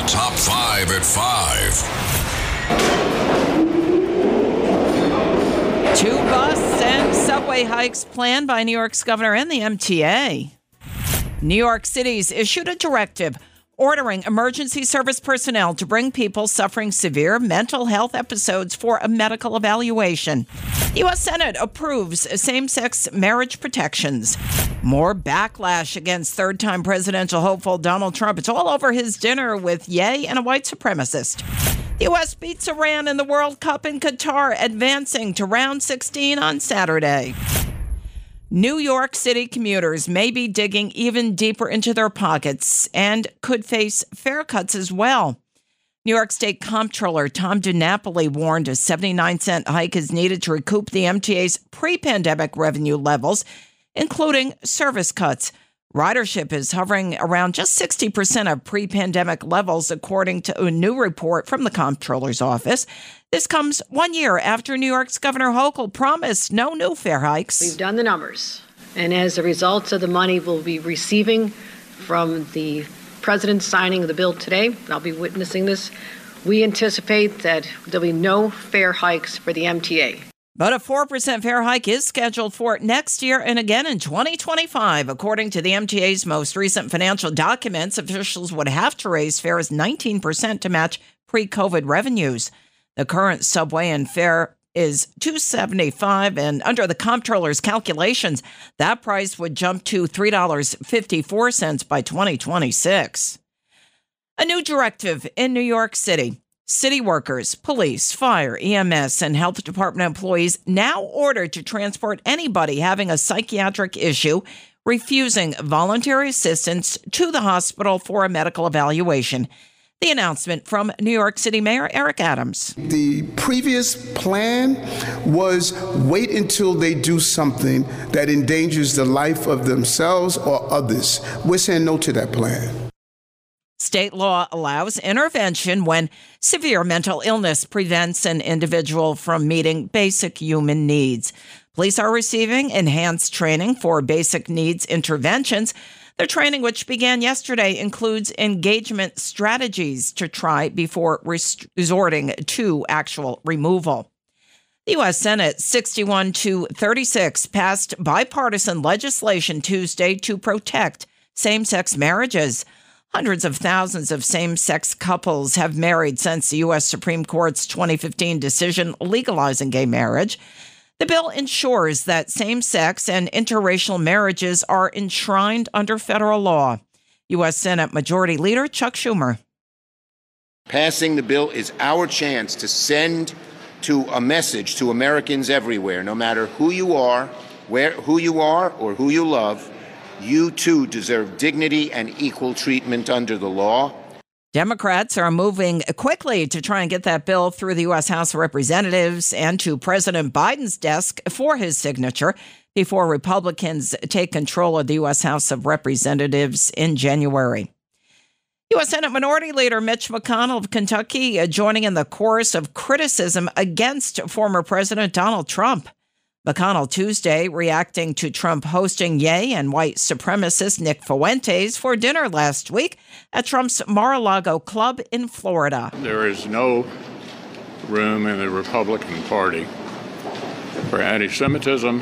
Top five at five. Two bus and subway hikes planned by New York's governor and the MTA. New York City's issued a directive ordering emergency service personnel to bring people suffering severe mental health episodes for a medical evaluation. The U.S. Senate approves same sex marriage protections. More backlash against third time presidential hopeful Donald Trump. It's all over his dinner with Ye and a white supremacist. The U.S. beats Iran in the World Cup in Qatar, advancing to round 16 on Saturday. New York City commuters may be digging even deeper into their pockets and could face fare cuts as well. New York State Comptroller Tom DiNapoli warned a 79 cent hike is needed to recoup the MTA's pre pandemic revenue levels, including service cuts. Ridership is hovering around just 60% of pre pandemic levels, according to a new report from the Comptroller's office. This comes one year after New York's Governor Hochul promised no new fare hikes. We've done the numbers, and as a result of the money we'll be receiving from the president signing the bill today, I'll be witnessing this, we anticipate that there'll be no fare hikes for the MTA. But a 4% fare hike is scheduled for next year and again in 2025. According to the MTA's most recent financial documents, officials would have to raise fares 19% to match pre COVID revenues. The current subway and fare is 275 and under the comptroller's calculations that price would jump to $3.54 by 2026 a new directive in new york city City workers, police, fire, EMS, and health department employees now ordered to transport anybody having a psychiatric issue refusing voluntary assistance to the hospital for a medical evaluation. The announcement from New York City Mayor Eric Adams. The previous plan was wait until they do something that endangers the life of themselves or others. We're saying no to that plan. State law allows intervention when severe mental illness prevents an individual from meeting basic human needs. Police are receiving enhanced training for basic needs interventions. The training, which began yesterday, includes engagement strategies to try before resorting to actual removal. The U.S. Senate 61 to 36 passed bipartisan legislation Tuesday to protect same sex marriages. Hundreds of thousands of same sex couples have married since the U.S. Supreme Court's 2015 decision legalizing gay marriage. The bill ensures that same sex and interracial marriages are enshrined under federal law. U.S. Senate Majority Leader Chuck Schumer. Passing the bill is our chance to send to a message to Americans everywhere, no matter who you are, where who you are or who you love you too deserve dignity and equal treatment under the law. Democrats are moving quickly to try and get that bill through the U.S. House of Representatives and to President Biden's desk for his signature before Republicans take control of the U.S. House of Representatives in January. U.S. Senate Minority Leader Mitch McConnell of Kentucky uh, joining in the chorus of criticism against former President Donald Trump. McConnell Tuesday reacting to Trump hosting Ye and white supremacist Nick Fuentes for dinner last week at Trump's Mar a Lago club in Florida. There is no room in the Republican Party for anti Semitism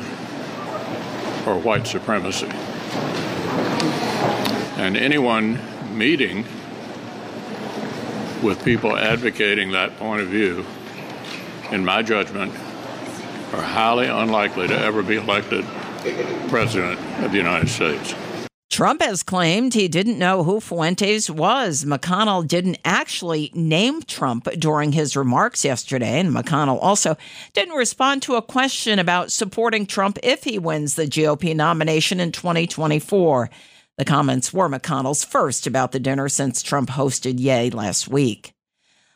or white supremacy. And anyone meeting with people advocating that point of view, in my judgment, are highly unlikely to ever be elected president of the United States. Trump has claimed he didn't know who Fuentes was. McConnell didn't actually name Trump during his remarks yesterday, and McConnell also didn't respond to a question about supporting Trump if he wins the GOP nomination in 2024. The comments were McConnell's first about the dinner since Trump hosted Ye last week.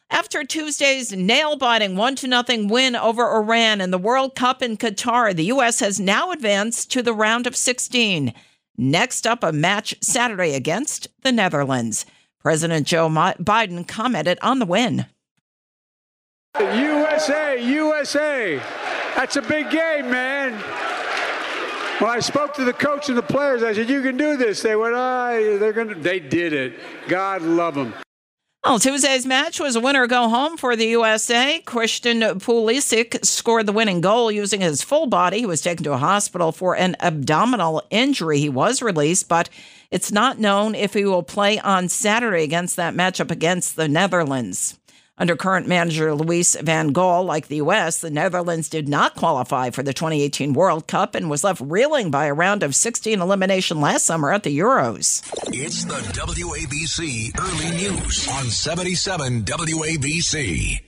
After Tuesday's nail biting 1 0 win over Iran in the World Cup in Qatar, the U.S. has now advanced to the round of 16. Next up, a match Saturday against the Netherlands. President Joe Biden commented on the win. USA, USA. That's a big game, man. When I spoke to the coach and the players, I said, "You can do this." They went, "Ah, oh, they're going to." They did it. God love them. Well, Tuesday's match was a winner go home for the USA. Christian Pulisic scored the winning goal using his full body. He was taken to a hospital for an abdominal injury. He was released, but it's not known if he will play on Saturday against that matchup against the Netherlands. Under current manager Louis van Gaal, like the U.S., the Netherlands did not qualify for the 2018 World Cup and was left reeling by a round of 16 elimination last summer at the Euros. It's the WABC Early News on 77 WABC.